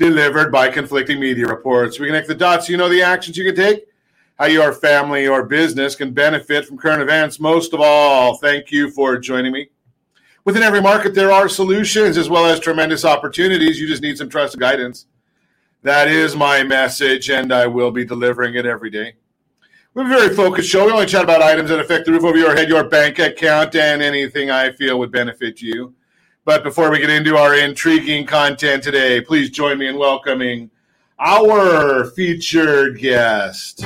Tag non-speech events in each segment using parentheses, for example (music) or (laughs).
delivered by conflicting media reports. We connect the dots you know the actions you can take, how your family or business can benefit from current events. Most of all, thank you for joining me. Within every market, there are solutions as well as tremendous opportunities. You just need some trusted guidance. That is my message, and I will be delivering it every day. We have a very focused show. We only chat about items that affect the roof over your head, your bank account, and anything I feel would benefit you. But before we get into our intriguing content today, please join me in welcoming our featured guest.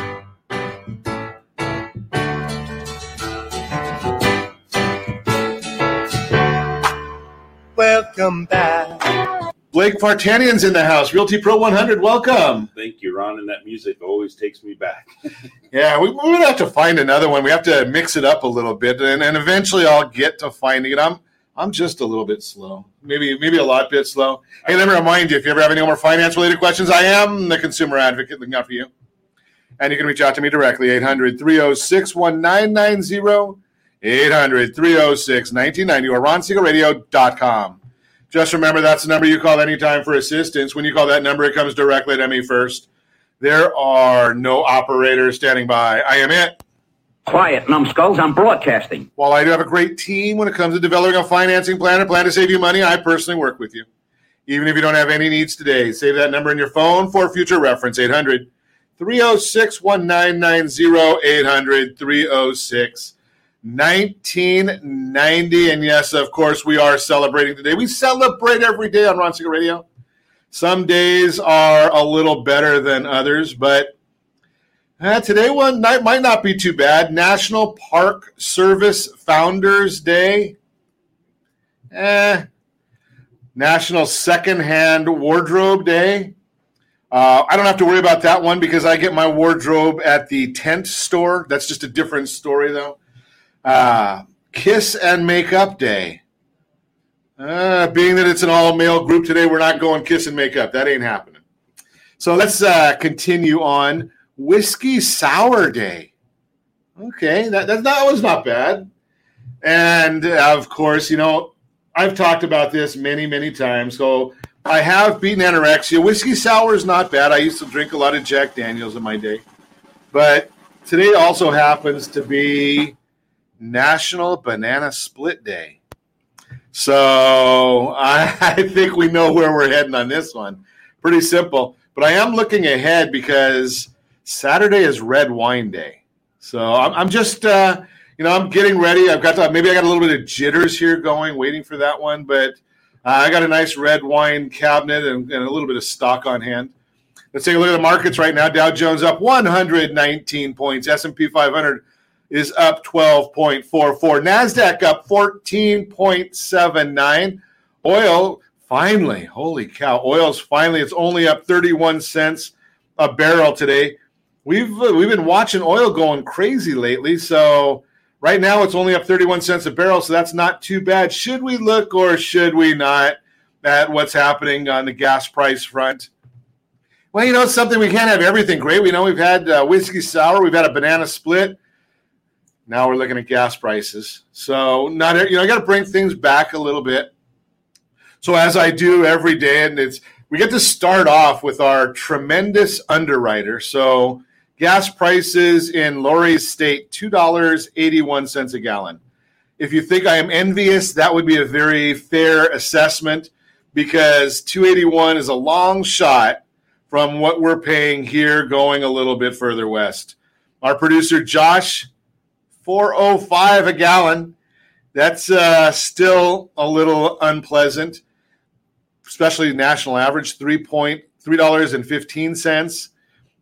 Welcome back. Blake Vartanian's in the house. Realty Pro 100, welcome. Thank you, Ron. And that music always takes me back. (laughs) yeah, we, we're going to have to find another one. We have to mix it up a little bit, and, and eventually I'll get to finding it. I'm I'm just a little bit slow, maybe maybe a lot bit slow. Hey, let me remind you: if you ever have any more finance related questions, I am the consumer advocate looking out for you, and you can reach out to me directly 800-306-1990, 800-306-1990, or ronsiegelradio.com. Just remember that's the number you call anytime for assistance. When you call that number, it comes directly to me first. There are no operators standing by. I am it. Quiet, numbskulls. I'm broadcasting. While I do have a great team when it comes to developing a financing plan and plan to save you money, I personally work with you. Even if you don't have any needs today, save that number in your phone for future reference 800 306 1990 800 306 1990. And yes, of course, we are celebrating today. We celebrate every day on Ron Siegel Radio. Some days are a little better than others, but uh, today one night might not be too bad. National Park Service Founders Day. Eh. National Secondhand Wardrobe Day. Uh, I don't have to worry about that one because I get my wardrobe at the tent store. That's just a different story, though. Uh, Kiss and Makeup Day. Uh, being that it's an all male group today, we're not going kiss and makeup. That ain't happening. So let's uh, continue on. Whiskey Sour Day. Okay, that, that, that was not bad. And of course, you know, I've talked about this many, many times. So I have beaten anorexia. Whiskey sour is not bad. I used to drink a lot of Jack Daniels in my day. But today also happens to be National Banana Split Day. So (laughs) I, I think we know where we're heading on this one. Pretty simple. But I am looking ahead because Saturday is Red Wine Day. So I'm, I'm just, uh, you know, I'm getting ready. I've got to, maybe I got a little bit of jitters here going, waiting for that one. But uh, I got a nice red wine cabinet and, and a little bit of stock on hand. Let's take a look at the markets right now. Dow Jones up 119 points. S&P 500 is up 12.44. NASDAQ up 14.79. Oil finally, holy cow, oil's finally, it's only up 31 cents a barrel today. We've uh, we've been watching oil going crazy lately, so right now it's only up 31 cents a barrel, so that's not too bad. Should we look or should we not at what's happening on the gas price front? Well, you know, it's something we can't have everything great. We know we've had uh, whiskey sour, we've had a banana split. Now we're looking at gas prices. So not you know, I got to bring things back a little bit. So as I do every day, and it's we get to start off with our tremendous underwriter. So gas prices in Laurie's state $2.81 a gallon. If you think I am envious, that would be a very fair assessment because 281 is a long shot from what we're paying here going a little bit further west. Our producer Josh 405 a gallon. That's uh, still a little unpleasant, especially national average three point three dollars and fifteen cents.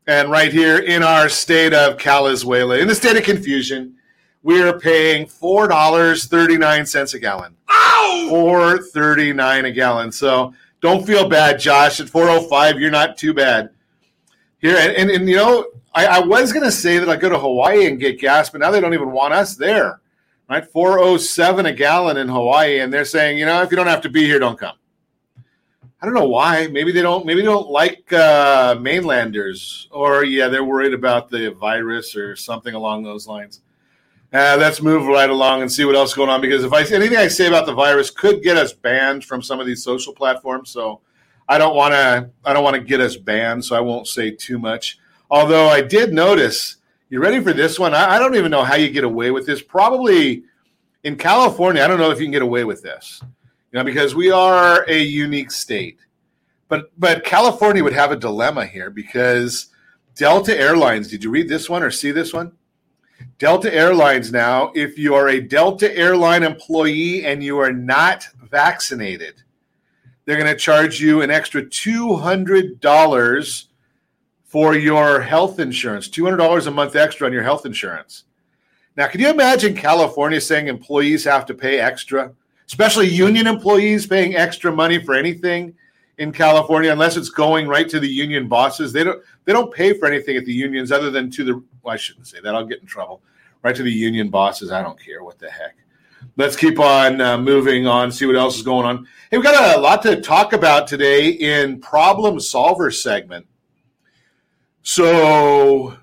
And right here in our state of Calizuela, in the state of confusion, we are paying four dollars thirty nine cents a gallon. Ow! Four thirty nine a gallon. So don't feel bad, Josh. At four oh five, you're not too bad. Here and, and, and you know, I, I was gonna say that I go to Hawaii and get gas, but now they don't even want us there. Right, four oh seven a gallon in Hawaii, and they're saying, you know, if you don't have to be here, don't come. I don't know why. Maybe they don't. Maybe they don't like uh, mainlanders, or yeah, they're worried about the virus or something along those lines. Uh, let's move right along and see what else is going on. Because if I anything I say about the virus could get us banned from some of these social platforms, so I don't want to. I don't want to get us banned, so I won't say too much. Although I did notice. You ready for this one? I, I don't even know how you get away with this. Probably in California, I don't know if you can get away with this you know, because we are a unique state. But but California would have a dilemma here because Delta Airlines. Did you read this one or see this one? Delta Airlines now, if you are a Delta airline employee and you are not vaccinated, they're going to charge you an extra two hundred dollars for your health insurance. Two hundred dollars a month extra on your health insurance. Now, can you imagine California saying employees have to pay extra? Especially union employees paying extra money for anything in California, unless it's going right to the union bosses. They don't they don't pay for anything at the unions other than to the well, I shouldn't say that. I'll get in trouble. Right to the union bosses. I don't care what the heck. Let's keep on uh, moving on. See what else is going on. Hey, we've got a lot to talk about today in problem solver segment. So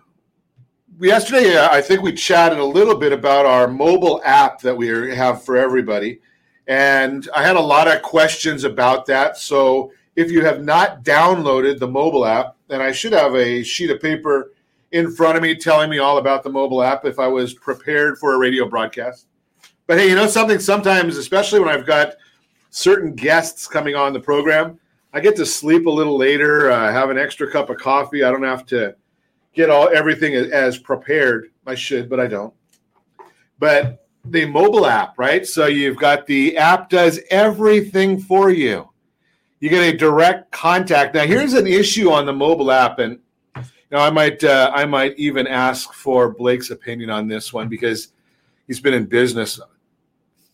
yesterday, I think we chatted a little bit about our mobile app that we have for everybody. And I had a lot of questions about that. So if you have not downloaded the mobile app, then I should have a sheet of paper in front of me telling me all about the mobile app if I was prepared for a radio broadcast. But hey, you know something? Sometimes, especially when I've got certain guests coming on the program, I get to sleep a little later, uh, have an extra cup of coffee. I don't have to get all everything as prepared. I should, but I don't. But the mobile app, right? So you've got the app does everything for you. You get a direct contact. Now, here's an issue on the mobile app, and you know, I might uh, I might even ask for Blake's opinion on this one because he's been in business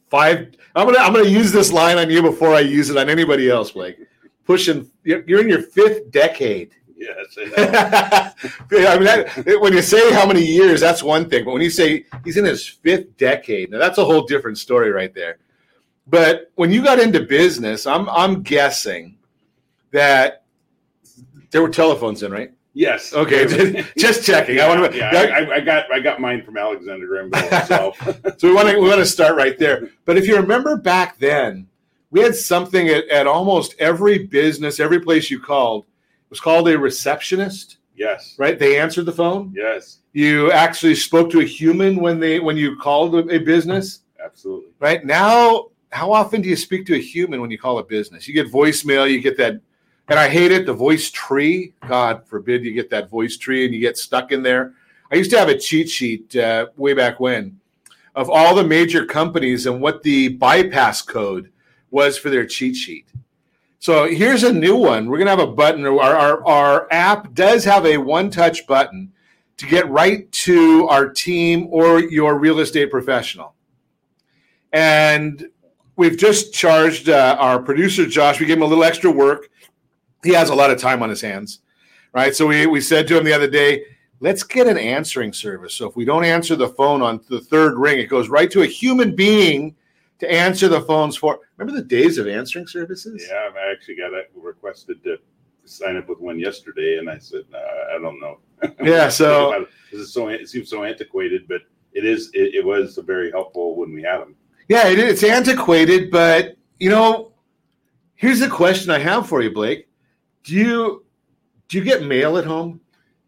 five. I'm gonna I'm gonna use this line on you before I use it on anybody else, Blake. Pushing, you're in your fifth decade Yes, (laughs) I mean, that, when you say how many years, that's one thing. But when you say he's in his fifth decade, now that's a whole different story right there. But when you got into business, I'm I'm guessing that there were telephones in, right? Yes. Okay, just, (laughs) just checking. Yeah, I want to. yeah, I, I, got I got mine from Alexander Graham Bell. (laughs) So, so we want to we want to start right there. But if you remember back then, we had something at, at almost every business, every place you called was called a receptionist. Yes. Right? They answered the phone. Yes. You actually spoke to a human when they when you called a business. Absolutely. Right? Now, how often do you speak to a human when you call a business? You get voicemail, you get that and I hate it, the voice tree. God forbid you get that voice tree and you get stuck in there. I used to have a cheat sheet uh, way back when of all the major companies and what the bypass code was for their cheat sheet. So here's a new one. We're going to have a button. Our, our, our app does have a one touch button to get right to our team or your real estate professional. And we've just charged uh, our producer, Josh, we gave him a little extra work. He has a lot of time on his hands, right? So we, we said to him the other day, let's get an answering service. So if we don't answer the phone on the third ring, it goes right to a human being to answer the phones for. Remember the days of answering services? Yeah, I actually got requested to sign up with one yesterday, and I said uh, I don't know. (laughs) Yeah, so it, so it seems so antiquated, but it is. It, it was very helpful when we had them. Yeah, it, it's antiquated, but you know, here's a question I have for you, Blake. Do you do you get mail at home?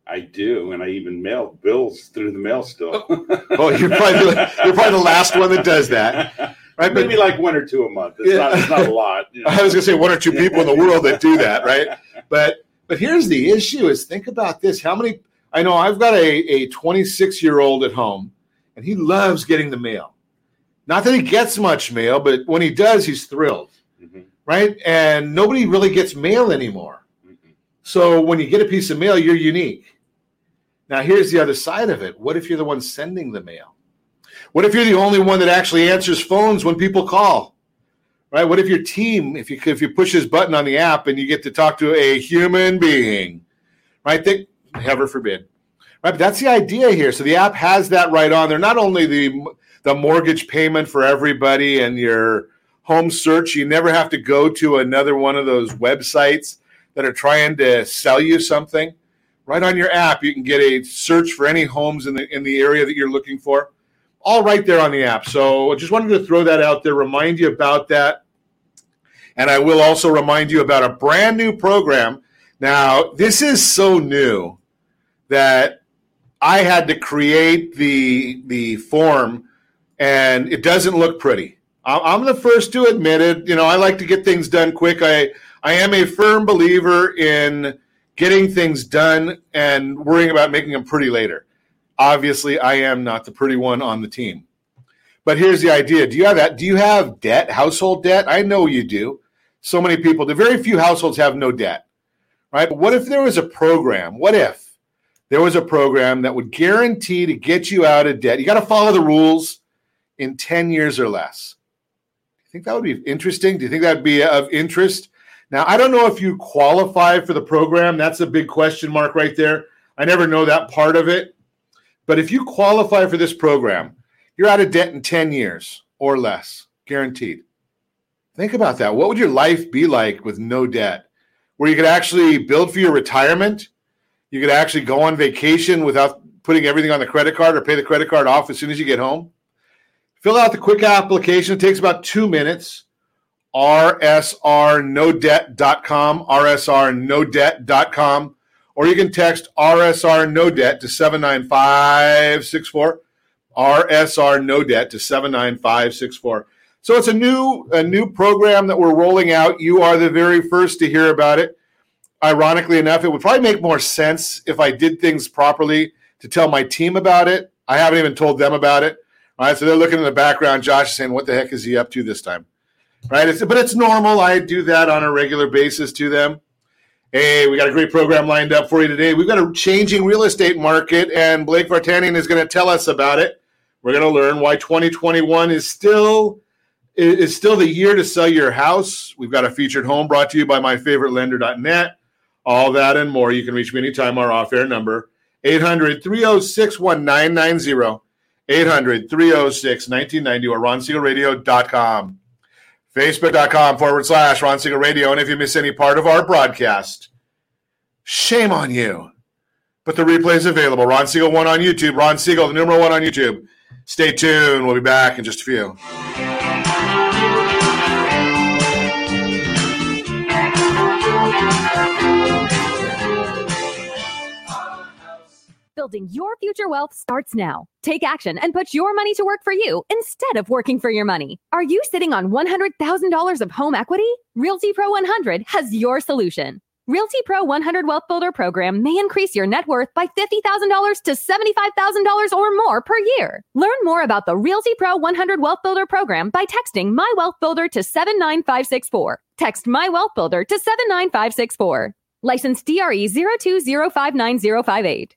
I do, and I even mail bills through the mail still. oh, you're probably you're probably the last one that does that. (laughs) Right, maybe but, like one or two a month. It's, yeah. not, it's not a lot. You (laughs) know? I was going to say one or two people in the world that do that, right? (laughs) But but here's the issue: is think about this. How many? I know I've got a a 26 year old at home, and he loves getting the mail. Not that he gets much mail, but when he does, he's thrilled, mm-hmm. right? And nobody really gets mail anymore. Mm-hmm. So when you get a piece of mail, you're unique. Now here's the other side of it. What if you're the one sending the mail? What if you're the only one that actually answers phones when people call? Right? What if your team, if you if you push this button on the app and you get to talk to a human being, right? That heaven forbid. Right, but that's the idea here. So the app has that right on there. Not only the the mortgage payment for everybody and your home search, you never have to go to another one of those websites that are trying to sell you something. Right on your app, you can get a search for any homes in the in the area that you're looking for. All right there on the app. So I just wanted to throw that out there, remind you about that. And I will also remind you about a brand new program. Now, this is so new that I had to create the the form, and it doesn't look pretty. I'm the first to admit it. You know, I like to get things done quick. I I am a firm believer in getting things done and worrying about making them pretty later. Obviously, I am not the pretty one on the team. But here's the idea: Do you have that? Do you have debt, household debt? I know you do. So many people. The very few households have no debt, right? But what if there was a program? What if there was a program that would guarantee to get you out of debt. You got to follow the rules in 10 years or less. Do you think that would be interesting? Do you think that would be of interest? Now, I don't know if you qualify for the program. That's a big question mark right there. I never know that part of it. But if you qualify for this program, you're out of debt in 10 years or less, guaranteed. Think about that. What would your life be like with no debt? Where you could actually build for your retirement? You could actually go on vacation without putting everything on the credit card or pay the credit card off as soon as you get home. Fill out the quick application. It takes about two minutes. RSRNoDebt.com, RSRNoDebt.com, or you can text RSR No Debt to 79564. RSR No Debt to 79564. So it's a new a new program that we're rolling out. You are the very first to hear about it ironically enough, it would probably make more sense if I did things properly to tell my team about it. I haven't even told them about it. All right, so they're looking in the background. Josh is saying, "What the heck is he up to this time?" Right, it's, but it's normal. I do that on a regular basis to them. Hey, we got a great program lined up for you today. We've got a changing real estate market, and Blake Vartanian is going to tell us about it. We're going to learn why 2021 is still is still the year to sell your house. We've got a featured home brought to you by myfavoritelender.net. All that and more. You can reach me anytime. Our off air number 800 306 1990. 800 306 1990 or ronsiegelradio.com. Facebook.com forward slash Ron Siegel Radio. And if you miss any part of our broadcast, shame on you. But the replay is available. Ron Siegel 1 on YouTube. Ron Siegel, the number one on YouTube. Stay tuned. We'll be back in just a few. Building your future wealth starts now. Take action and put your money to work for you instead of working for your money. Are you sitting on $100,000 of home equity? Realty Pro 100 has your solution. Realty Pro 100 Wealth Builder program may increase your net worth by $50,000 to $75,000 or more per year. Learn more about the Realty Pro 100 Wealth Builder program by texting My Wealth Builder to 79564. Text My Wealth Builder to 79564. License DRE 02059058.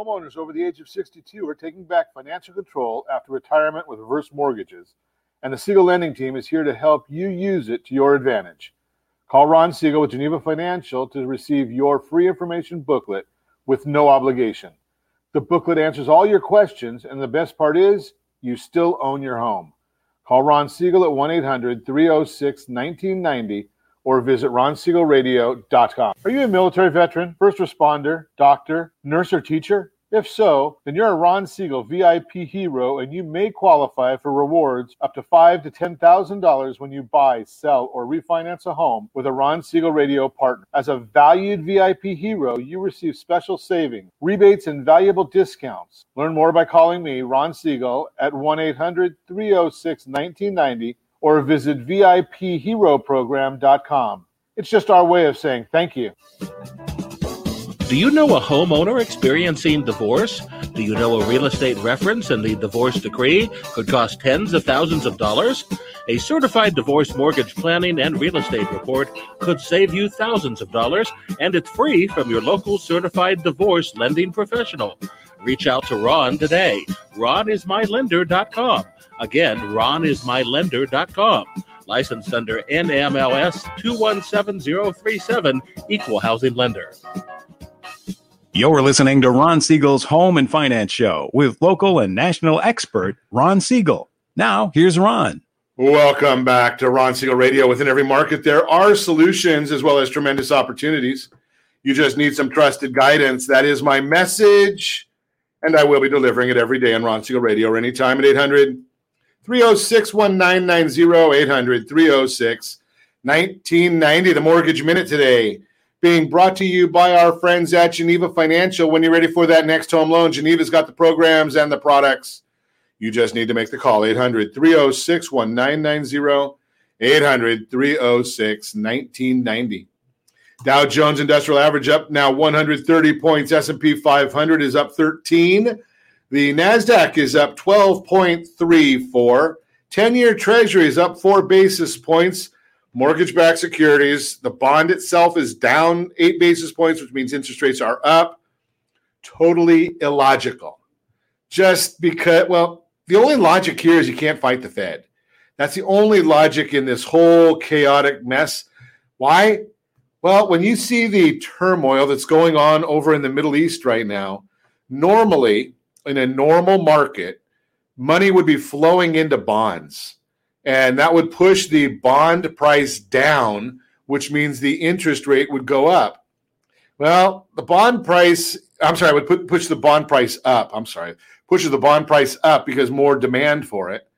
Homeowners over the age of 62 are taking back financial control after retirement with reverse mortgages, and the Siegel Lending Team is here to help you use it to your advantage. Call Ron Siegel with Geneva Financial to receive your free information booklet with no obligation. The booklet answers all your questions, and the best part is you still own your home. Call Ron Siegel at 1 800 306 1990 or visit ronsiegelradio.com. Are you a military veteran, first responder, doctor, nurse, or teacher? If so, then you're a Ron Siegel VIP hero and you may qualify for rewards up to five to ten thousand dollars when you buy, sell, or refinance a home with a Ron Siegel radio partner. As a valued VIP hero, you receive special savings, rebates, and valuable discounts. Learn more by calling me, Ron Siegel, at 1-800-306-1990 or visit VIPHeroProgram.com. It's just our way of saying thank you. Do you know a homeowner experiencing divorce? Do you know a real estate reference and the divorce decree could cost tens of thousands of dollars? A certified divorce mortgage planning and real estate report could save you thousands of dollars, and it's free from your local certified divorce lending professional. Reach out to Ron today. RonIsMyLender.com. Again, RonIsMyLender.com. Licensed under NMLS 217037, Equal Housing Lender. You're listening to Ron Siegel's Home and Finance Show with local and national expert Ron Siegel. Now, here's Ron. Welcome back to Ron Siegel Radio. Within every market, there are solutions as well as tremendous opportunities. You just need some trusted guidance. That is my message, and I will be delivering it every day on Ron Siegel Radio or anytime at 800 306 1990. 800 306 1990. The Mortgage Minute today being brought to you by our friends at Geneva Financial. When you're ready for that next home loan, Geneva's got the programs and the products. You just need to make the call 800 306 1990. 800 306 1990. Dow Jones Industrial Average up now 130 points. S&P 500 is up 13. The Nasdaq is up 12.34. 10-year Treasury is up 4 basis points mortgage backed securities. The bond itself is down eight basis points, which means interest rates are up. Totally illogical. Just because, well, the only logic here is you can't fight the Fed. That's the only logic in this whole chaotic mess. Why? Well, when you see the turmoil that's going on over in the Middle East right now, normally in a normal market, money would be flowing into bonds and that would push the bond price down, which means the interest rate would go up. Well, the bond price, I'm sorry—I would put, push the bond price up. I'm sorry, pushes the bond price up because more demand for it,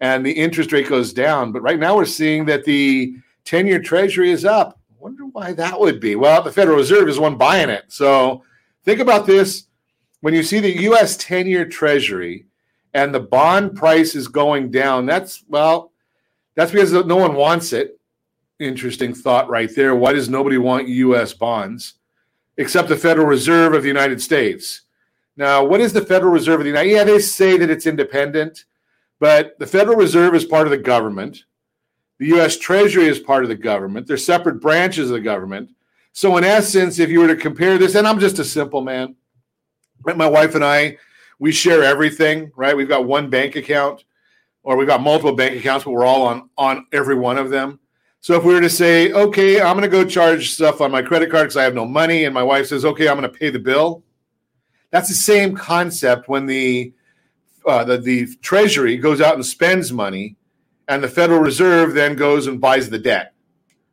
and the interest rate goes down. But right now we're seeing that the 10 year treasury is up. Wonder why that would be. Well, the Federal Reserve is one buying it. So think about this. When you see the US 10 year treasury and the bond price is going down, that's, well, that's because no one wants it. Interesting thought right there. Why does nobody want U.S. bonds except the Federal Reserve of the United States? Now, what is the Federal Reserve of the United? Yeah, they say that it's independent, but the Federal Reserve is part of the government. The U.S. Treasury is part of the government. They're separate branches of the government. So, in essence, if you were to compare this, and I'm just a simple man, my wife and I, we share everything, right? We've got one bank account or we've got multiple bank accounts, but we're all on on every one of them. So if we were to say, okay, I'm going to go charge stuff on my credit card because I have no money, and my wife says, okay, I'm going to pay the bill. That's the same concept when the uh, the, the Treasury goes out and spends money, and the Federal Reserve then goes and buys the debt.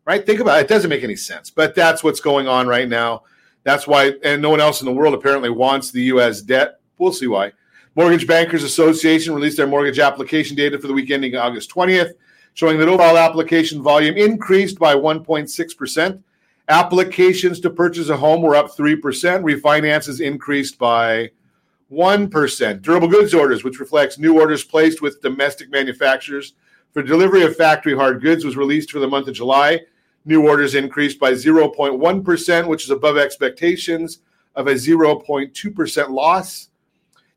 Right? Think about it. It doesn't make any sense, but that's what's going on right now. That's why, and no one else in the world apparently wants the U.S. debt. We'll see why. Mortgage Bankers Association released their mortgage application data for the week ending August 20th, showing that overall application volume increased by 1.6%. Applications to purchase a home were up 3%. Refinances increased by 1%. Durable goods orders, which reflects new orders placed with domestic manufacturers for delivery of factory hard goods, was released for the month of July. New orders increased by 0.1%, which is above expectations of a 0.2% loss.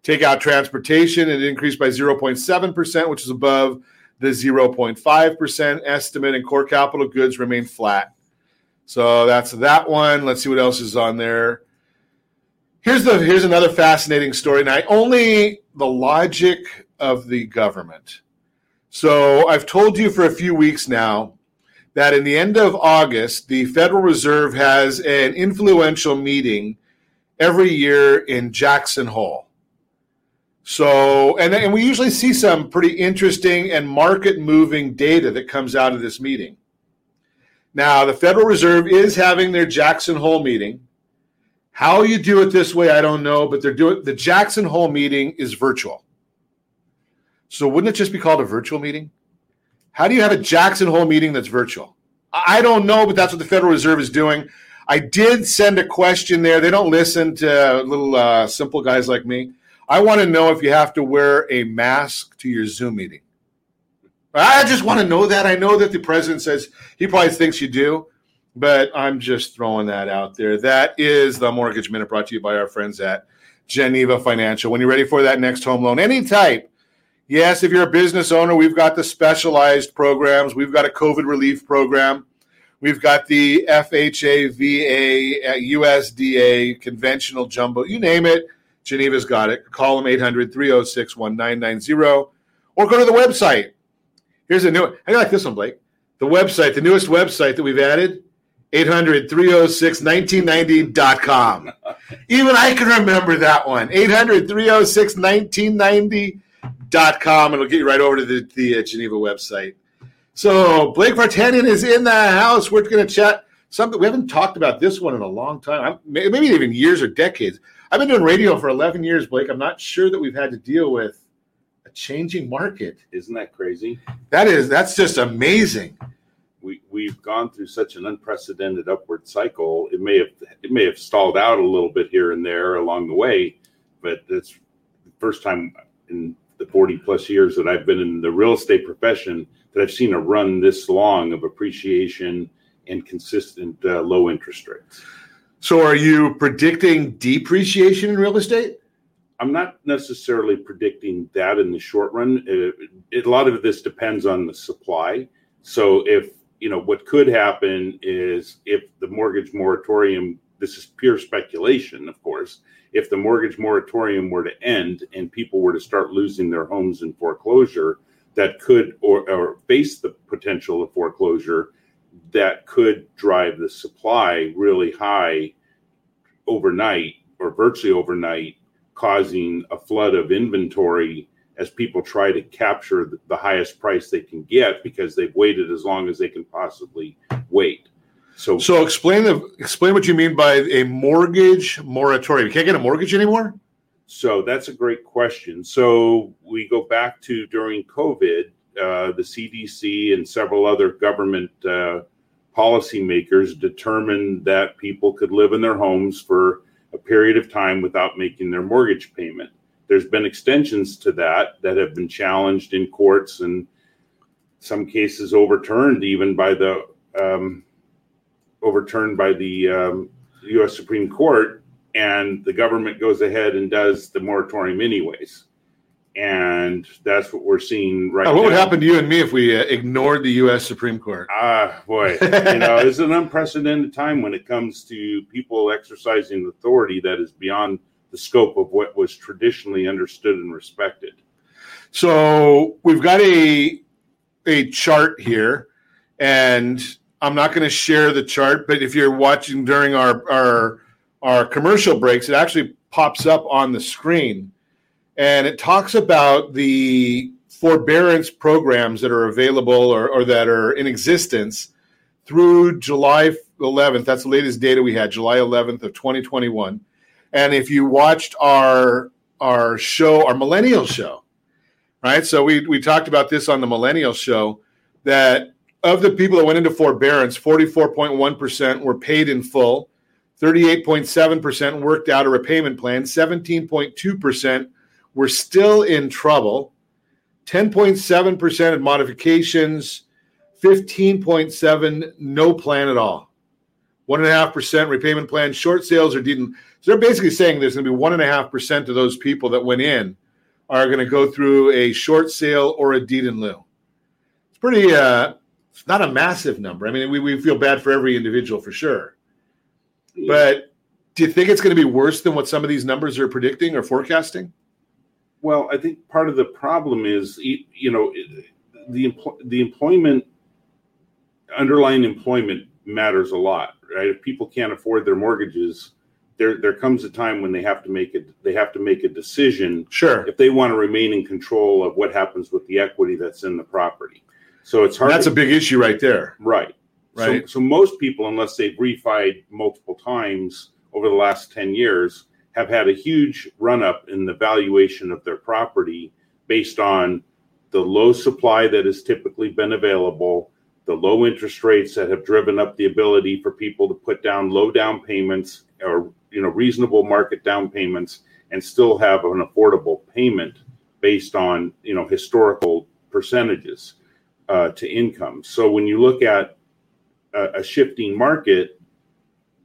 Take out transportation, it increased by 0.7%, which is above the 0.5% estimate, and core capital goods remain flat. So that's that one. Let's see what else is on there. Here's the here's another fascinating story. Now, only the logic of the government. So I've told you for a few weeks now that in the end of August, the Federal Reserve has an influential meeting every year in Jackson Hole. So, and, and we usually see some pretty interesting and market moving data that comes out of this meeting. Now, the Federal Reserve is having their Jackson Hole meeting, How you do it this way, I don't know, but they're doing the Jackson Hole meeting is virtual. So wouldn't it just be called a virtual meeting? How do you have a Jackson Hole meeting that's virtual? I don't know, but that's what the Federal Reserve is doing. I did send a question there. They don't listen to little uh, simple guys like me. I want to know if you have to wear a mask to your Zoom meeting. I just want to know that. I know that the president says he probably thinks you do, but I'm just throwing that out there. That is the Mortgage Minute brought to you by our friends at Geneva Financial. When you're ready for that next home loan, any type, yes, if you're a business owner, we've got the specialized programs. We've got a COVID relief program. We've got the FHA, VA, uh, USDA, conventional jumbo, you name it. Geneva's got it. Call them 800 306 1990 or go to the website. Here's a new one. I like this one, Blake. The website, the newest website that we've added 800 306 1990.com. Even I can remember that one. 800 306 1990.com. And it'll get you right over to the, the uh, Geneva website. So Blake Vartanian is in the house. We're going to chat something. We haven't talked about this one in a long time, I'm, maybe even years or decades. I've been doing radio for 11 years, Blake. I'm not sure that we've had to deal with a changing market. Isn't that crazy? That is, that's just amazing. We we've gone through such an unprecedented upward cycle. It may have it may have stalled out a little bit here and there along the way, but it's the first time in the 40 plus years that I've been in the real estate profession that I've seen a run this long of appreciation and consistent uh, low interest rates. So, are you predicting depreciation in real estate? I'm not necessarily predicting that in the short run. It, it, a lot of this depends on the supply. So, if you know what could happen is if the mortgage moratorium, this is pure speculation, of course. If the mortgage moratorium were to end and people were to start losing their homes in foreclosure, that could or, or face the potential of foreclosure that could drive the supply really high overnight or virtually overnight, causing a flood of inventory as people try to capture the highest price they can get because they've waited as long as they can possibly wait. So, so explain the explain what you mean by a mortgage moratorium. You can't get a mortgage anymore. So that's a great question. So we go back to during COVID, uh, the CDC and several other government uh, policymakers determined that people could live in their homes for a period of time without making their mortgage payment. There's been extensions to that that have been challenged in courts and some cases overturned even by the um, overturned by the um, U.S. Supreme Court, and the government goes ahead and does the moratorium anyways and that's what we're seeing right what now. What would happen to you and me if we uh, ignored the U.S. Supreme Court? Ah, boy, (laughs) you know, it's an unprecedented time when it comes to people exercising authority that is beyond the scope of what was traditionally understood and respected. So we've got a a chart here, and I'm not going to share the chart, but if you're watching during our our our commercial breaks, it actually pops up on the screen and it talks about the forbearance programs that are available or, or, that are in existence through July 11th. That's the latest data we had, July 11th of 2021. And if you watched our our show, our millennial show, right? So we we talked about this on the millennial show that of the people that went into forbearance, 44.1% were paid in full, 38.7% worked out a repayment plan, 17.2% we're still in trouble. 10.7% of modifications, 15.7 no plan at all. 1.5% repayment plan, short sales are deed. So they're basically saying there's going to be 1.5% of those people that went in are going to go through a short sale or a deed in lieu. It's pretty, uh, it's not a massive number. I mean, we, we feel bad for every individual for sure. But do you think it's going to be worse than what some of these numbers are predicting or forecasting? Well, I think part of the problem is, you know, the the employment underlying employment matters a lot, right? If people can't afford their mortgages, there there comes a time when they have to make it they have to make a decision. Sure. If they want to remain in control of what happens with the equity that's in the property, so it's hard. That's to, a big issue right there. Right. Right. So, so most people, unless they've refied multiple times over the last 10 years have had a huge run up in the valuation of their property based on the low supply that has typically been available, the low interest rates that have driven up the ability for people to put down low down payments or you know reasonable market down payments and still have an affordable payment based on you know historical percentages uh, to income. So when you look at a, a shifting market,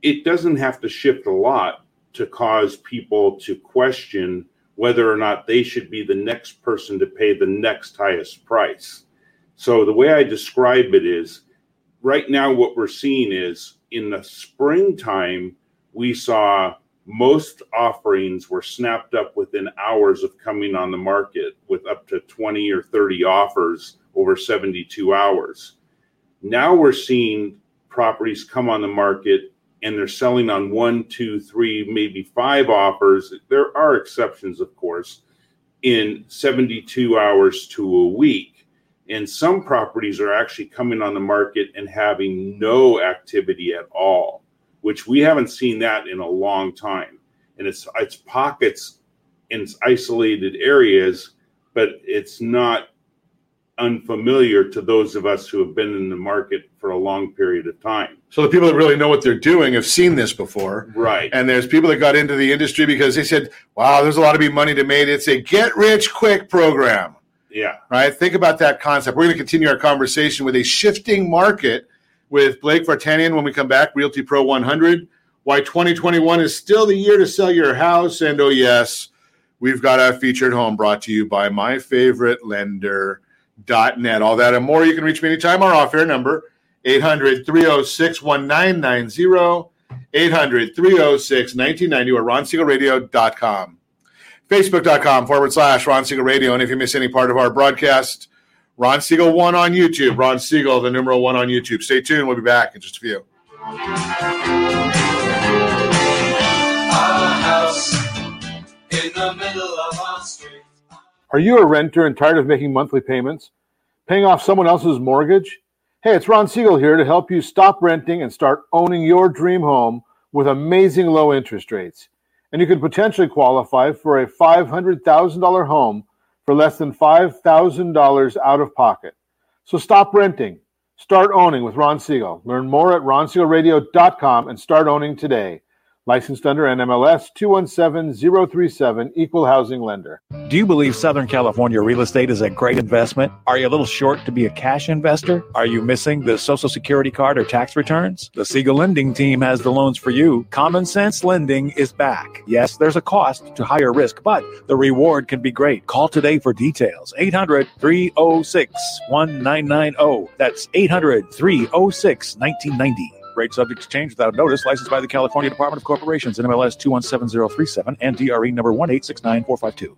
it doesn't have to shift a lot to cause people to question whether or not they should be the next person to pay the next highest price. So the way I describe it is right now what we're seeing is in the springtime we saw most offerings were snapped up within hours of coming on the market with up to 20 or 30 offers over 72 hours. Now we're seeing properties come on the market and they're selling on one, two, three, maybe five offers. There are exceptions, of course, in 72 hours to a week. And some properties are actually coming on the market and having no activity at all, which we haven't seen that in a long time. And it's it's pockets in isolated areas, but it's not unfamiliar to those of us who have been in the market for a long period of time. So the people that really know what they're doing have seen this before. Right. And there's people that got into the industry because they said, wow, there's a lot of be money to made. It's a get rich quick program. Yeah. Right. Think about that concept. We're going to continue our conversation with a shifting market with Blake Vartanian when we come back, Realty Pro 100. Why 2021 is still the year to sell your house. And oh, yes, we've got a featured home brought to you by my favorite lender net. All that and more. You can reach me anytime. Our off air number 800 306 1990, 800 306 1990, or ronsiegelradio.com. Facebook.com forward slash Ron Siegel Radio. And if you miss any part of our broadcast, Ron Siegel 1 on YouTube. Ron Siegel, the numeral 1 on YouTube. Stay tuned. We'll be back in just a few. Are you a renter and tired of making monthly payments? Paying off someone else's mortgage? Hey, it's Ron Siegel here to help you stop renting and start owning your dream home with amazing low interest rates. And you could potentially qualify for a $500,000 home for less than $5,000 out of pocket. So stop renting. Start owning with Ron Siegel. Learn more at ronsiegelradio.com and start owning today. Licensed under NMLS 217037, Equal Housing Lender. Do you believe Southern California real estate is a great investment? Are you a little short to be a cash investor? Are you missing the Social Security card or tax returns? The Siegel Lending Team has the loans for you. Common Sense Lending is back. Yes, there's a cost to higher risk, but the reward can be great. Call today for details. 800 306 1990. That's 800 306 1990. Rate subject to change without notice. Licensed by the California Department of Corporations, NMLS 217037 and DRE number 1869452.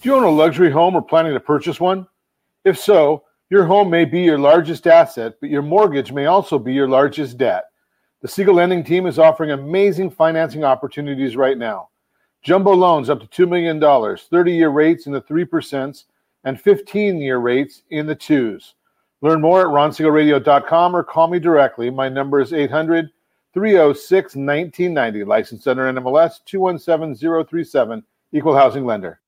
Do you own a luxury home or planning to purchase one? If so, your home may be your largest asset, but your mortgage may also be your largest debt. The Siegel Lending Team is offering amazing financing opportunities right now. Jumbo loans up to $2 million, 30 year rates in the 3%, and 15 year rates in the 2s. Learn more at ronsiegelradio.com or call me directly. My number is 800 306 1990, licensed under NMLS 217037 Equal housing lender.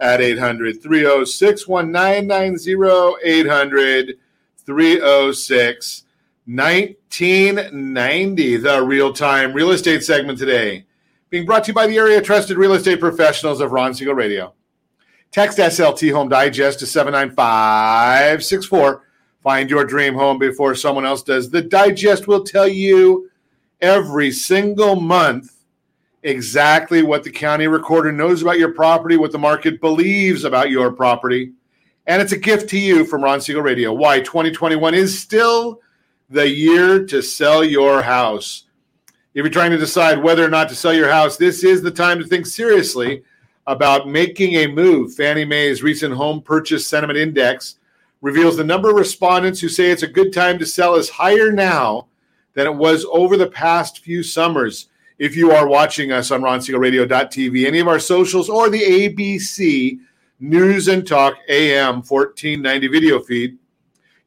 at 800 306 1990. 800 306 1990. The real time real estate segment today being brought to you by the area trusted real estate professionals of Ron Siegel Radio. Text SLT Home Digest to 79564. Find your dream home before someone else does. The digest will tell you every single month exactly what the county recorder knows about your property, what the market believes about your property. And it's a gift to you from Ron Siegel Radio. Why 2021 is still the year to sell your house. If you're trying to decide whether or not to sell your house, this is the time to think seriously about making a move. Fannie Mae's recent home purchase sentiment index reveals the number of respondents who say it's a good time to sell is higher now than it was over the past few summers. If you are watching us on RonSiegelRadio.tv, any of our socials, or the ABC News and Talk AM 1490 video feed,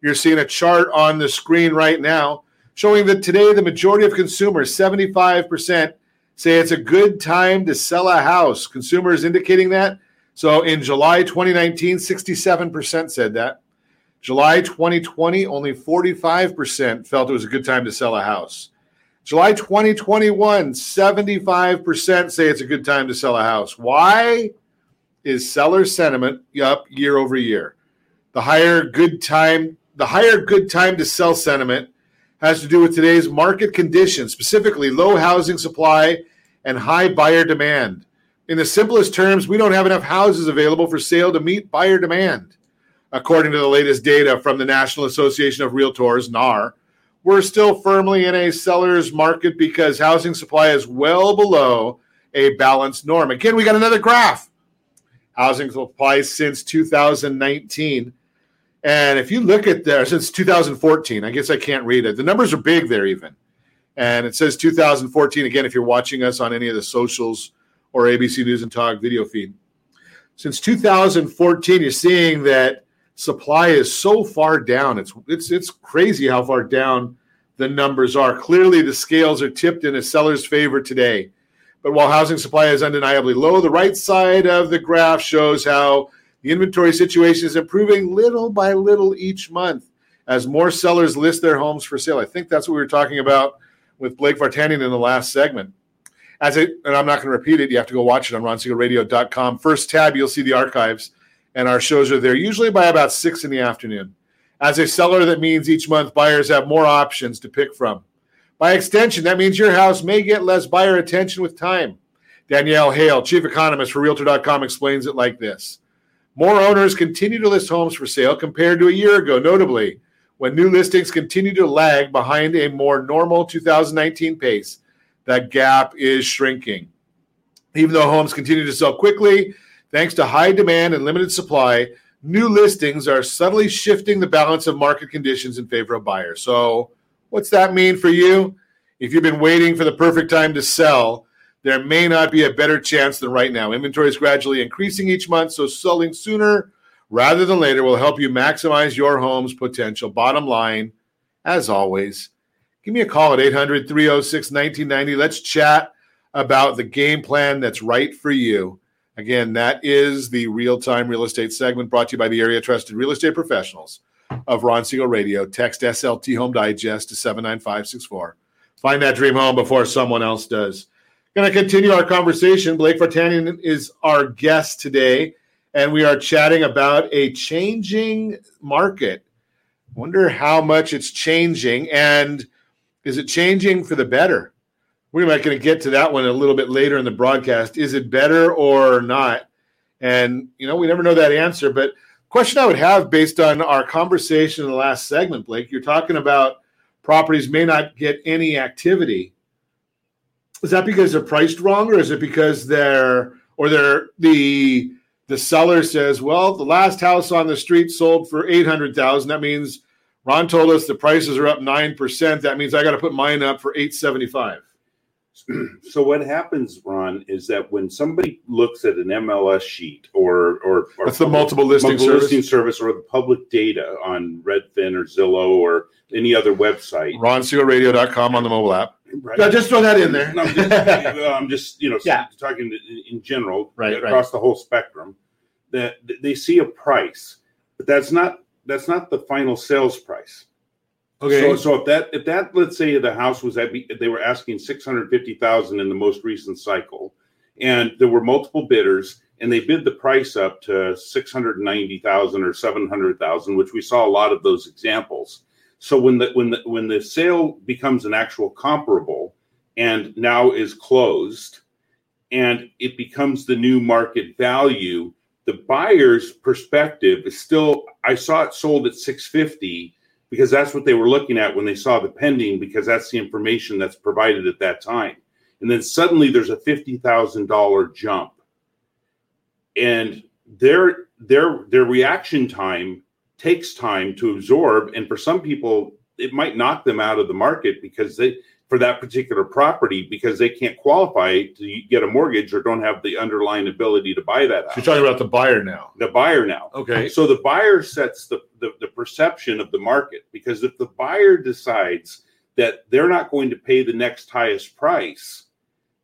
you're seeing a chart on the screen right now showing that today the majority of consumers, 75%, say it's a good time to sell a house. Consumers indicating that. So in July 2019, 67% said that. July 2020, only 45% felt it was a good time to sell a house. July 2021, 75% say it's a good time to sell a house. Why is seller sentiment up year over year? The higher good time, the higher good time to sell sentiment has to do with today's market conditions, specifically low housing supply and high buyer demand. In the simplest terms, we don't have enough houses available for sale to meet buyer demand. According to the latest data from the National Association of Realtors, NAR, we're still firmly in a seller's market because housing supply is well below a balanced norm. Again, we got another graph. Housing supply since 2019. And if you look at there since 2014, I guess I can't read it. The numbers are big there, even. And it says 2014 again if you're watching us on any of the socials or ABC News and Talk video feed. Since 2014, you're seeing that supply is so far down. It's it's it's crazy how far down the numbers are. Clearly, the scales are tipped in a seller's favor today. But while housing supply is undeniably low, the right side of the graph shows how the inventory situation is improving little by little each month as more sellers list their homes for sale. I think that's what we were talking about with Blake Vartanian in the last segment. As it, and I'm not going to repeat it. You have to go watch it on RonSiegelRadio.com. First tab, you'll see the archives and our shows are there usually by about six in the afternoon. As a seller, that means each month buyers have more options to pick from. By extension, that means your house may get less buyer attention with time. Danielle Hale, chief economist for Realtor.com, explains it like this More owners continue to list homes for sale compared to a year ago, notably, when new listings continue to lag behind a more normal 2019 pace. That gap is shrinking. Even though homes continue to sell quickly, Thanks to high demand and limited supply, new listings are subtly shifting the balance of market conditions in favor of buyers. So, what's that mean for you? If you've been waiting for the perfect time to sell, there may not be a better chance than right now. Inventory is gradually increasing each month, so selling sooner rather than later will help you maximize your home's potential. Bottom line, as always, give me a call at 800 306 1990. Let's chat about the game plan that's right for you. Again, that is the real time real estate segment brought to you by the area trusted real estate professionals of Ron Siegel Radio. Text SLT Home Digest to 79564. Find that dream home before someone else does. Going to continue our conversation. Blake Vartanian is our guest today, and we are chatting about a changing market. Wonder how much it's changing, and is it changing for the better? We're not going to get to that one a little bit later in the broadcast. Is it better or not? And you know, we never know that answer. But Question I would have based on our conversation in the last segment, Blake, you're talking about properties may not get any activity. Is that because they're priced wrong, or is it because they're or they're the the seller says, well, the last house on the street sold for eight hundred thousand. That means Ron told us the prices are up nine percent. That means I got to put mine up for eight seventy five. So what happens, Ron, is that when somebody looks at an MLS sheet or or, or That's the multiple listing multiple service. listing service or the public data on Redfin or Zillow or any other website, RonSiegelRadio.com on the mobile app. Right. Yeah, just throw that in there. No, I'm just, (laughs) I'm just, you know Yeah. talking in- in general Right, right. across the whole spectrum that they see a price, but that's not that's not the final sales price. Okay. So, so if that if that let's say the house was at they were asking six hundred fifty thousand in the most recent cycle, and there were multiple bidders, and they bid the price up to six hundred ninety thousand or seven hundred thousand, which we saw a lot of those examples. So when the when the when the sale becomes an actual comparable, and now is closed, and it becomes the new market value, the buyer's perspective is still. I saw it sold at six fifty because that's what they were looking at when they saw the pending because that's the information that's provided at that time. And then suddenly there's a $50,000 jump. And their their their reaction time takes time to absorb. And for some people it might knock them out of the market because they for that particular property because they can't qualify to get a mortgage or don't have the underlying ability to buy that house. You're talking about the buyer now. the buyer now. Okay. So the buyer sets the, the, the perception of the market because if the buyer decides that they're not going to pay the next highest price,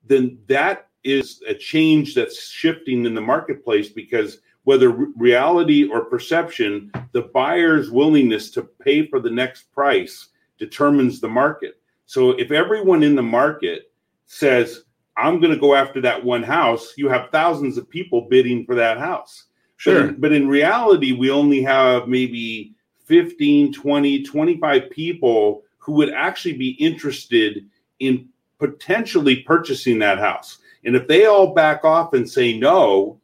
then that is a change that's shifting in the marketplace because whether reality or perception, the buyer's willingness to pay for the next price determines the market. So if everyone in the market says, I'm going to go after that one house, you have thousands of people bidding for that house. Sure. But in, but in reality, we only have maybe 15, 20, 25 people who would actually be interested in potentially purchasing that house. And if they all back off and say no,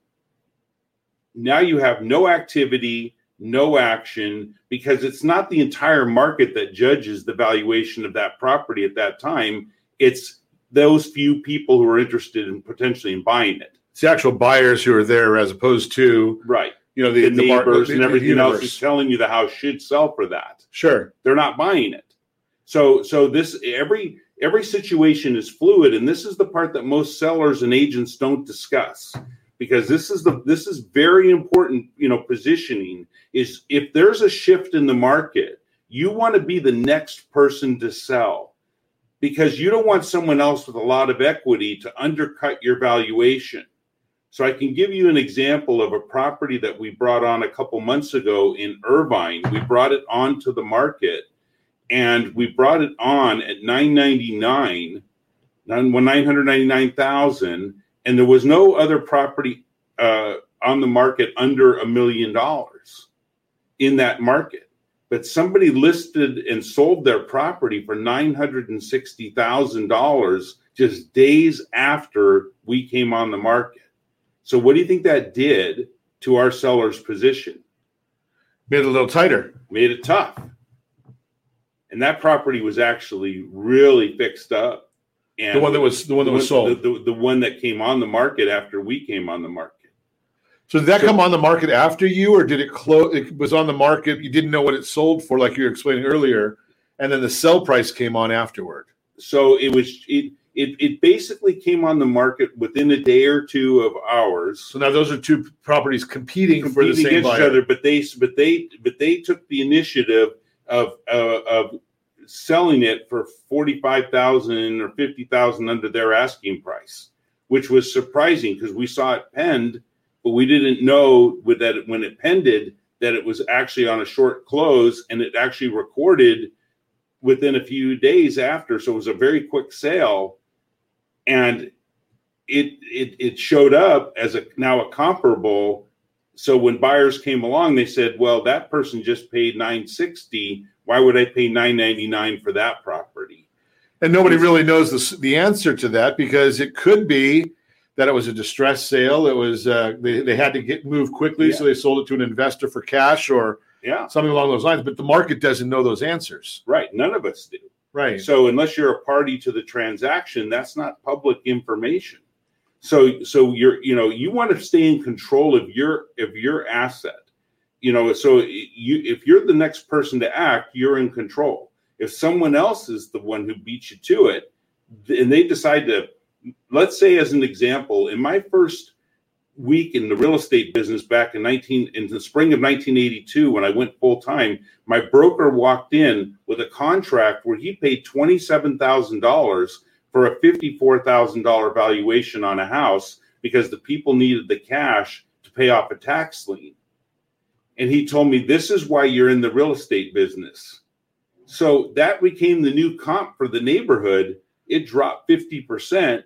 now you have no activity, no action, because it's not the entire market that judges the valuation of that property at that time. It's those few people who are interested in potentially in buying it. It's the actual buyers who are there as opposed to Right. you know the, The, the neighbors the- and everything else is telling you the house should sell for that. Sure. They're not buying it. So so this every every situation is fluid, and this is the part that most sellers and agents don't discuss because this is the this is very important. You know, positioning is if there's a shift in the market, you want to be the next person to sell because you don't want someone else with a lot of equity to undercut your valuation. So I can give you an example of a property that we brought on a couple months ago in Irvine. We brought it onto the market and we brought it on at 999 999,000 and there was no other property uh, on the market under a million dollars in that market but somebody listed and sold their property for $960,000 just days after we came on the market so what do you think that did to our seller's position Made it a little tighter. made it tough. And that property was actually really fixed up. And The one that was the one that was sold. The, the, the one that came on the market after we came on the market. So did that So- come on the market after you, or did it close? It was on the market. You didn't know what it sold for, like you were explaining earlier, and then the sell price came on afterward. So it was it it, it basically came on the market within a day or two of ours. So now those are two properties competing, for the competing same against buyer. each other, but they but they but they took the initiative of uh, of selling it for forty five thousand or fifty thousand under their asking price, which was surprising because we saw it penned, but we didn't know with that when it pended that it was actually on a short close and it actually recorded within a few days after. So it was a very quick sale, and it it it showed up as a now a comparable. So when buyers came along, they said, "Well, that person just paid nine sixty. Why would I pay nine ninety nine for that property?" And nobody really knows the, the answer to that because it could be that it was a distress sale. It was uh, they they had to get move quickly, Yeah. so they sold it to an investor for cash or Yeah. something along those lines. But the market doesn't know those answers, Right. None of us do. right? So unless you're a party to the transaction, that's not public information. So so you're you know you want to stay in control of your of your asset. You know, so you if you're the next person to act, you're in control. If someone else is the one who beats you to it, and they decide to, let's say as an example, in my first week in the real estate business back in 19 in the spring of 1982 when I went full time, my broker walked in with a contract where he paid $27,000 for a $54,000 valuation on a house because the people needed the cash to pay off a tax lien. And he told me this is why you're in the real estate business. So that became the new comp for the neighborhood. It dropped 50%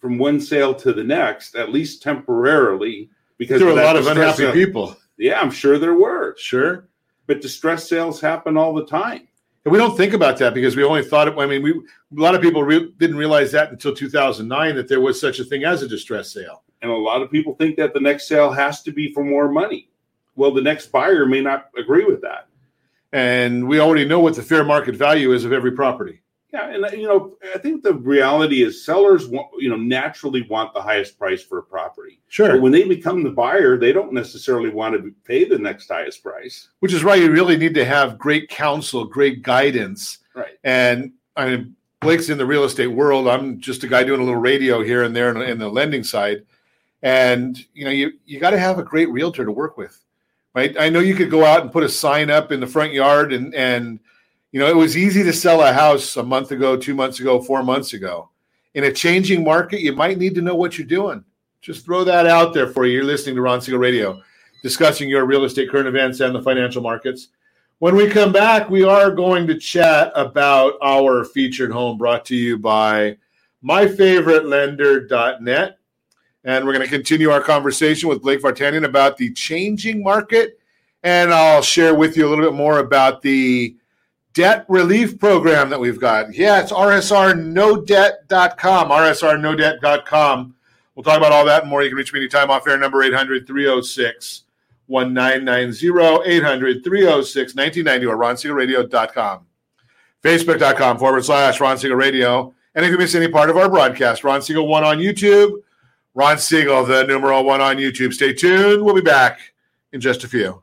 from one sale to the next, at least temporarily, because There were a lot of unhappy sale. people. Yeah, I'm sure there were. Sure. But distress sales happen all the time. And we don't think about that because we only thought it. I mean, we a lot of people re- didn't realize that until 2009 that there was such a thing as a distress sale. And a lot of people think that the next sale has to be for more money. Well, the next buyer may not agree with that. And we already know what the fair market value is of every property. Yeah, and you know, I think the reality is sellers want, you know, naturally want the highest price for a property. Sure. But when they become the buyer, they don't necessarily want to pay the next highest price. Which is why you really need to have great counsel, great guidance. Right. And I mean, Blake's in the real estate world. I'm just a guy doing a little radio here and there in, in the lending side. And you know, you you got to have a great realtor to work with, right? I know you could go out and put a sign up in the front yard, and and you know, it was easy to sell a house a month ago, two months ago, four months ago. In a changing market, you might need to know what you're doing. Just throw that out there for you. You're listening to Ron Siegel Radio, discussing your real estate current events and the financial markets. When we come back, we are going to chat about our featured home brought to you by myfavoritelender.net. And we're going to continue our conversation with Blake Vartanian about the changing market. And I'll share with you a little bit more about the debt relief program that we've got. Yeah, it's rsrnodebt.com, rsrnodebt.com. We'll talk about all that and more. You can reach me anytime off air number 800 306 1990, 800 306 1990, or ronsiegelradio.com. Facebook.com forward slash Ron Radio. And if you miss any part of our broadcast, Ron Siegel 1 on YouTube, Ron Siegel, the numeral 1 on YouTube. Stay tuned. We'll be back in just a few.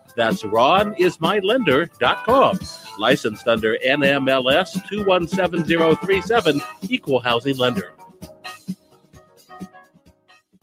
That's ronismylender.com. Licensed under NMLS 217037, Equal Housing Lender.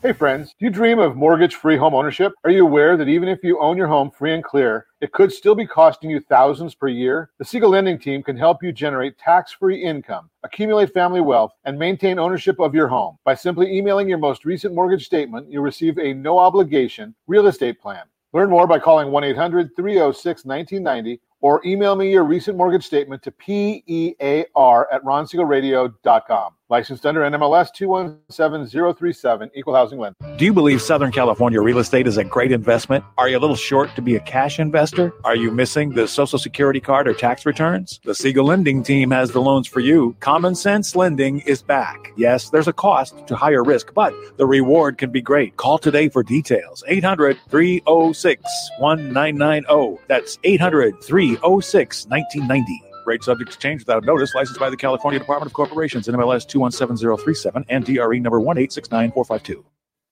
Hey friends, do you dream of mortgage free home ownership? Are you aware that even if you own your home free and clear, it could still be costing you thousands per year? The Siegel Lending Team can help you generate tax free income, accumulate family wealth, and maintain ownership of your home. By simply emailing your most recent mortgage statement, you'll receive a no obligation real estate plan. Learn more by calling 1 800 306 1990 or email me your recent mortgage statement to PEAR at ronsiegelradio.com. Licensed under NMLS 217037, Equal Housing Lender. Do you believe Southern California real estate is a great investment? Are you a little short to be a cash investor? Are you missing the Social Security card or tax returns? The Siegel Lending Team has the loans for you. Common Sense Lending is back. Yes, there's a cost to higher risk, but the reward can be great. Call today for details. 800 306 1990. That's 800 306 1990. Rate subject to change without notice. Licensed by the California Department of Corporations, NMLS 217037 and DRE number 1869452.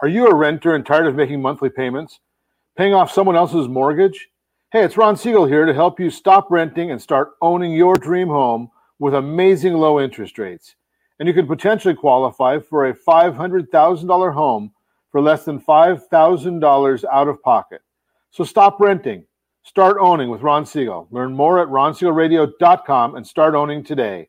Are you a renter and tired of making monthly payments? Paying off someone else's mortgage? Hey, it's Ron Siegel here to help you stop renting and start owning your dream home with amazing low interest rates. And you could potentially qualify for a $500,000 home for less than $5,000 out of pocket. So stop renting. Start owning with Ron Siegel. Learn more at ronsiegelradio.com and start owning today.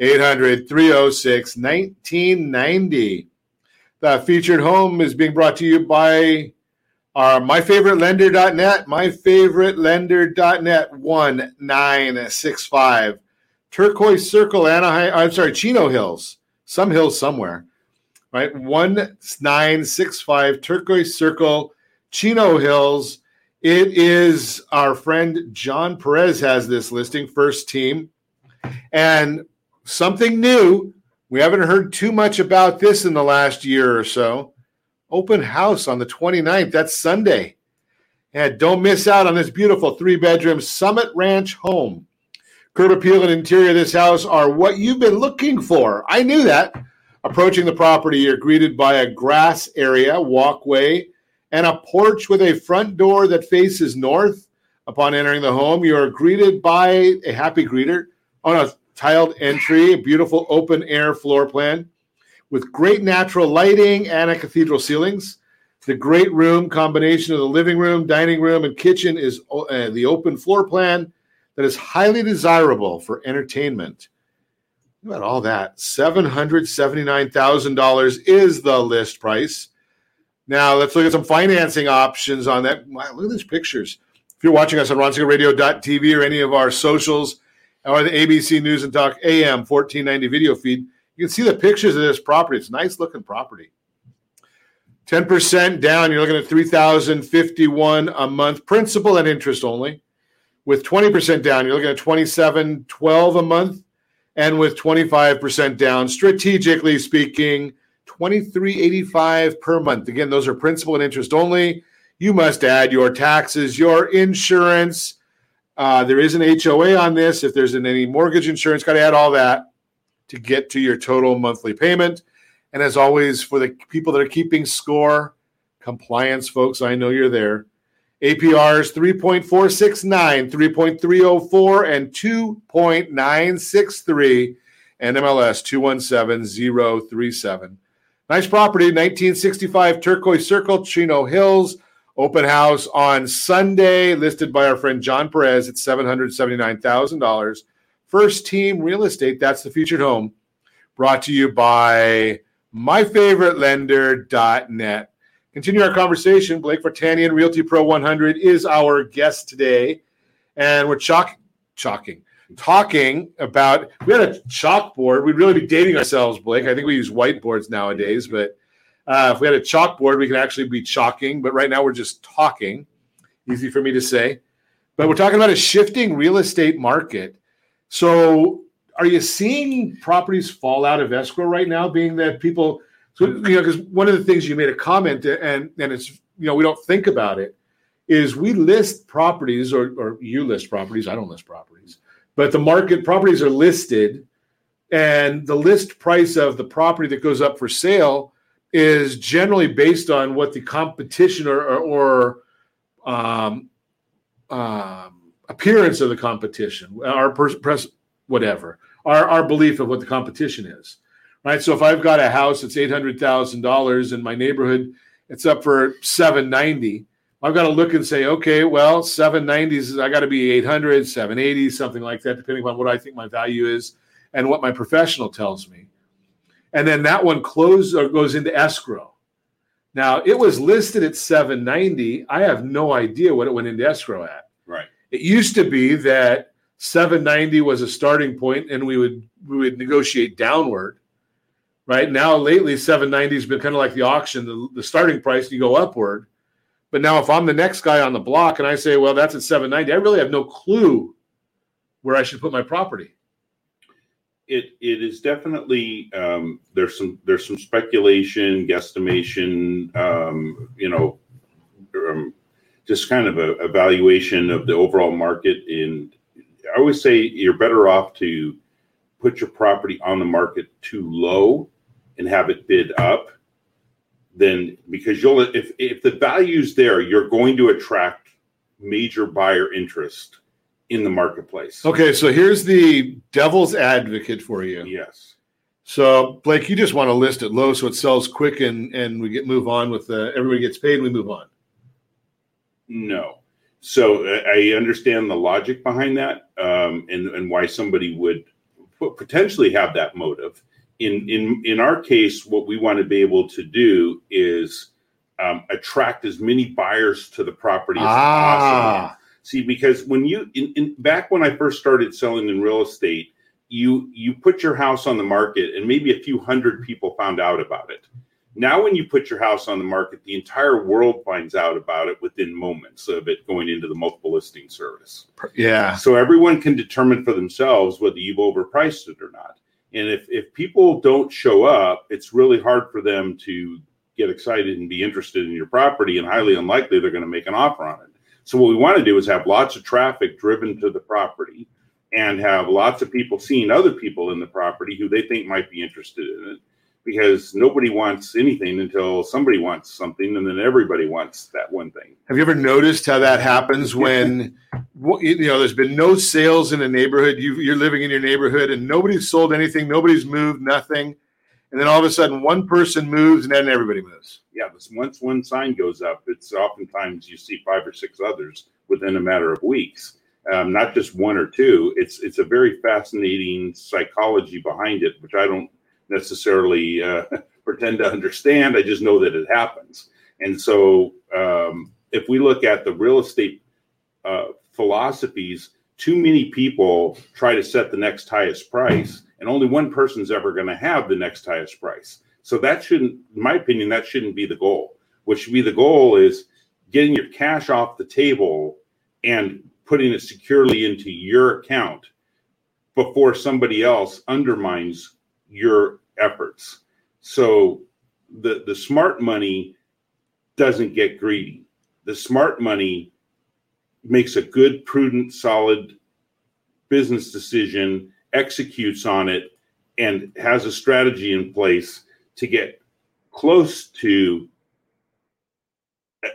800 306 1990. The featured home is being brought to you by our myfavoritelender.net, myfavoritelender.net 1965. Turquoise Circle, Anaheim, I'm sorry, Chino Hills, some hills somewhere, right? 1965 Turquoise Circle, Chino Hills. It is our friend John Perez has this listing, first team. And something new. We haven't heard too much about this in the last year or so. Open house on the 29th. That's Sunday. And don't miss out on this beautiful three bedroom Summit Ranch home. Curb appeal and interior of this house are what you've been looking for. I knew that. Approaching the property, you're greeted by a grass area, walkway, and a porch with a front door that faces north. Upon entering the home, you are greeted by a happy greeter. Oh no, tiled entry, a beautiful open air floor plan with great natural lighting and a cathedral ceilings. The great room combination of the living room, dining room, and kitchen is uh, the open floor plan that is highly desirable for entertainment. What about all that? $779,000 is the list price. Now, let's look at some financing options on that. Wow, look at these pictures. If you're watching us on RonSiegelRadio.tv or any of our socials, or the ABC News and Talk AM 1490 video feed, you can see the pictures of this property. It's a nice looking property. 10% down, you're looking at 3051 a month, principal and interest only. With 20% down, you're looking at 2712 a month. And with 25% down, strategically speaking, 2385 per month. Again, those are principal and interest only. You must add your taxes, your insurance, uh, there is an HOA on this. If there's an, any mortgage insurance, got to add all that to get to your total monthly payment. And as always, for the people that are keeping score, compliance folks, I know you're there. APRs 3.469, 3.304, and 2.963, and MLS 217037. Nice property, 1965 Turquoise Circle, Chino Hills. Open house on Sunday, listed by our friend John Perez at $779,000. First team real estate, that's the featured home. Brought to you by myfavoritelender.net. Continue our conversation. Blake Vartanian, Realty Pro 100, is our guest today. And we're chalk, chalking, talking about, we had a chalkboard. We'd really be dating ourselves, Blake. I think we use whiteboards nowadays, but uh, if we had a chalkboard, we could actually be chalking, but right now we're just talking. Easy for me to say. But we're talking about a shifting real estate market. So, are you seeing properties fall out of escrow right now, being that people, so, you know, because one of the things you made a comment, and, and it's, you know, we don't think about it, is we list properties, or, or you list properties, I don't list properties, but the market properties are listed, and the list price of the property that goes up for sale is generally based on what the competition or, or, or um, um, appearance of the competition, our press, whatever, our our belief of what the competition is, right? So if I've got a house that's eight hundred thousand dollars in my neighborhood, it's up for seven ninety. I've got to look and say, okay, well, 790s, I got to be 800, 780, something like that, depending on what I think my value is and what my professional tells me. And then that one closes or uh, goes into escrow. Now, it was listed at 790. I have no idea what it went into escrow at. Right. It used to be that 790 was a starting point and we would we would negotiate downward. Right now, lately, 790 has been kind of like the auction, the, the starting price, you go upward. But now, if I'm the next guy on the block and I say, well, that's at 790, I really have no clue where I should put my property. It it is definitely um, there's some there's some speculation, guesstimation, um, you know, um, just kind of a evaluation of the overall market. And I always say you're better off to put your property on the market too low and have it bid up then because you'll if if the value's there, you're going to attract major buyer interest in the marketplace. Okay, so here's the devil's advocate for you. Yes. So Blake, you just want to list it low so it sells quick and and we get move on with the everybody gets paid and we move on. No. So I understand the logic behind that um, and and why somebody would potentially have that motive in in in our case, what we want to be able to do is um, attract as many buyers to the property as ah. possible. See, because when you in, in, back when I first started selling in real estate, you you put your house on the market, and maybe a few hundred people found out about it. Now, when you put your house on the market, the entire world finds out about it within moments of it going into the multiple listing service. Yeah. So everyone can determine for themselves whether you've overpriced it or not. And if, if people don't show up, it's really hard for them to get excited and be interested in your property, and highly unlikely they're going to make an offer on it. So, what we want to do is have lots of traffic driven to the property and have lots of people seeing other people in the property who they think might be interested in it because nobody wants anything until somebody wants something and then everybody wants that one thing. Have you ever noticed how that happens when you know there's been no sales in a neighborhood? You, are living in your neighborhood and nobody's sold anything, nobody's moved, nothing, and then all of a sudden one person moves and then everybody moves. Yeah, once one sign goes up, it's oftentimes you see five or six others within a matter of weeks. Um, not just one or two. It's it's a very fascinating psychology behind it, which I don't necessarily uh, (laughs) pretend to understand. I just know that it happens. And so, um, if we look at the real estate uh, philosophies, too many people try to set the next highest price, and only one person's ever going to have the next highest price. So that shouldn't, in my opinion, that shouldn't be the goal. What should be the goal is getting your cash off the table and putting it securely into your account before somebody else undermines your efforts. So the the smart money doesn't get greedy. The smart money makes a good, prudent, solid business decision, executes on it, and has a strategy in place to get close to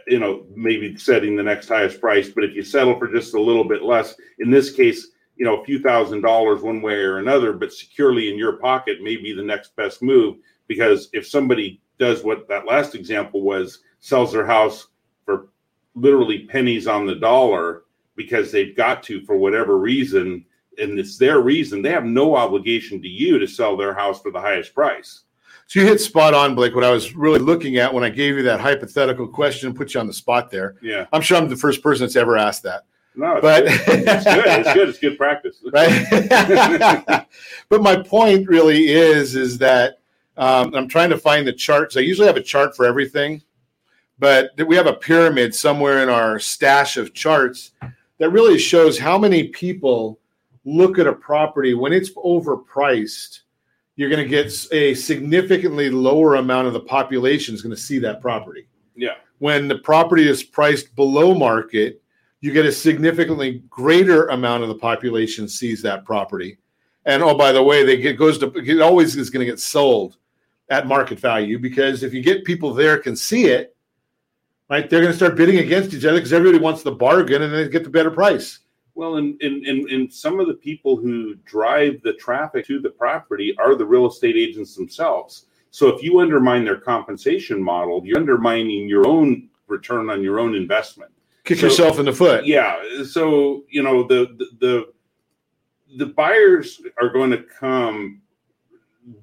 you know maybe setting the next highest price. But if you settle for just a little bit less in this case you know a few thousand dollars one way or another but securely in your pocket may be the next best move. Because if somebody does what that last example was sells their house for literally pennies on the dollar because they've got to for whatever reason and it's their reason they have no obligation to you to sell their house for the highest price so you hit spot on blake what i was really looking at when i gave you that hypothetical question put you on the spot there yeah i'm sure i'm the first person that's ever asked that no, but good. it's good. It's good. It's good practice, (laughs) right? (laughs) but my point really is, is that um, I'm trying to find the charts. I usually have a chart for everything, but we have a pyramid somewhere in our stash of charts that really shows how many people look at a property when it's overpriced. You're going to get a significantly lower amount of the population is going to see that property. Yeah. When the property is priced below market, you get a significantly greater amount of the population sees that property. And oh, by the way, they get goes to it always is going to get sold at market value because if you get people there can see it, right, they're going to start bidding against each other because everybody wants the bargain and they get the better price. Well, and, and, and, and some of the people who drive the traffic to the property are the real estate agents themselves. So if you undermine their compensation model, you're undermining your own return on your own investment. Kick So- yourself in the foot. Yeah. So you know the the the, the buyers are going to come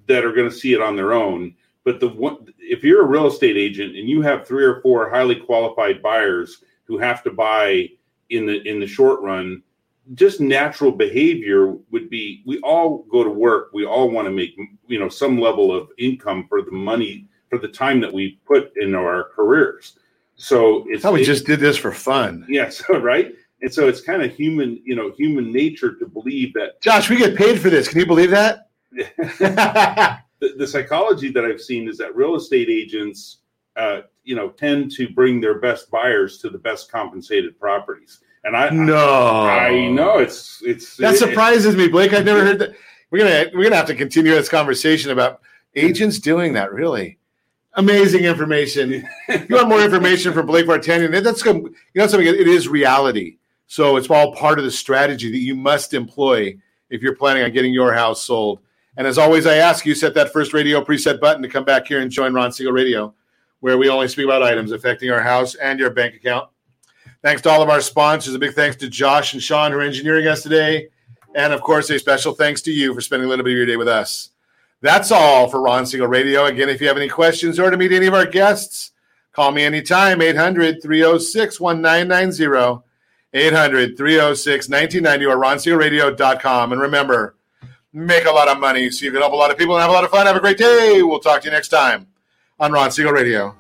that are going to see it on their own. But the one, if you're a real estate agent and you have three or four highly qualified buyers who have to buy in the in the short run, just natural behavior would be we all go to work. We all want to make you know some level of income for the money for the time that we put in our careers. So it's How we it- just did this for fun. yeah, (laughs) so right. And so it's kind of human, you know, human nature to believe that Josh, we get paid for this. Can you believe that? (laughs) (laughs) the, the psychology that I've seen is that real estate agents, uh, you know, tend to bring their best buyers to the best compensated properties. And I, No. I, I know it's it's That it- surprises me, Blake. I've never heard that. We're gonna we're gonna have to continue this conversation about agents doing that. Really amazing information. (laughs) you want more information from Blake Vartanian? That's good. You know something? It is reality. So it's all part of the strategy that you must employ if you're planning on getting your house sold. And as always, I ask you set that first radio preset button to come back here and join Ron Siegel Radio, where we only speak about items affecting our house and your bank account. Thanks to all of our sponsors. A big thanks to Josh and Sean who are engineering us today. And of course, a special thanks to you for spending a little bit of your day with us. That's all for Ron Siegel Radio. Again, if you have any questions or to meet any of our guests, call me anytime, 800 306 1990, 800 306 1990, or ronsiegelradio.com. And remember, make a lot of money so you can help a lot of people and have a lot of fun. Have a great day. We'll talk to you next time on Ron Siegel Radio.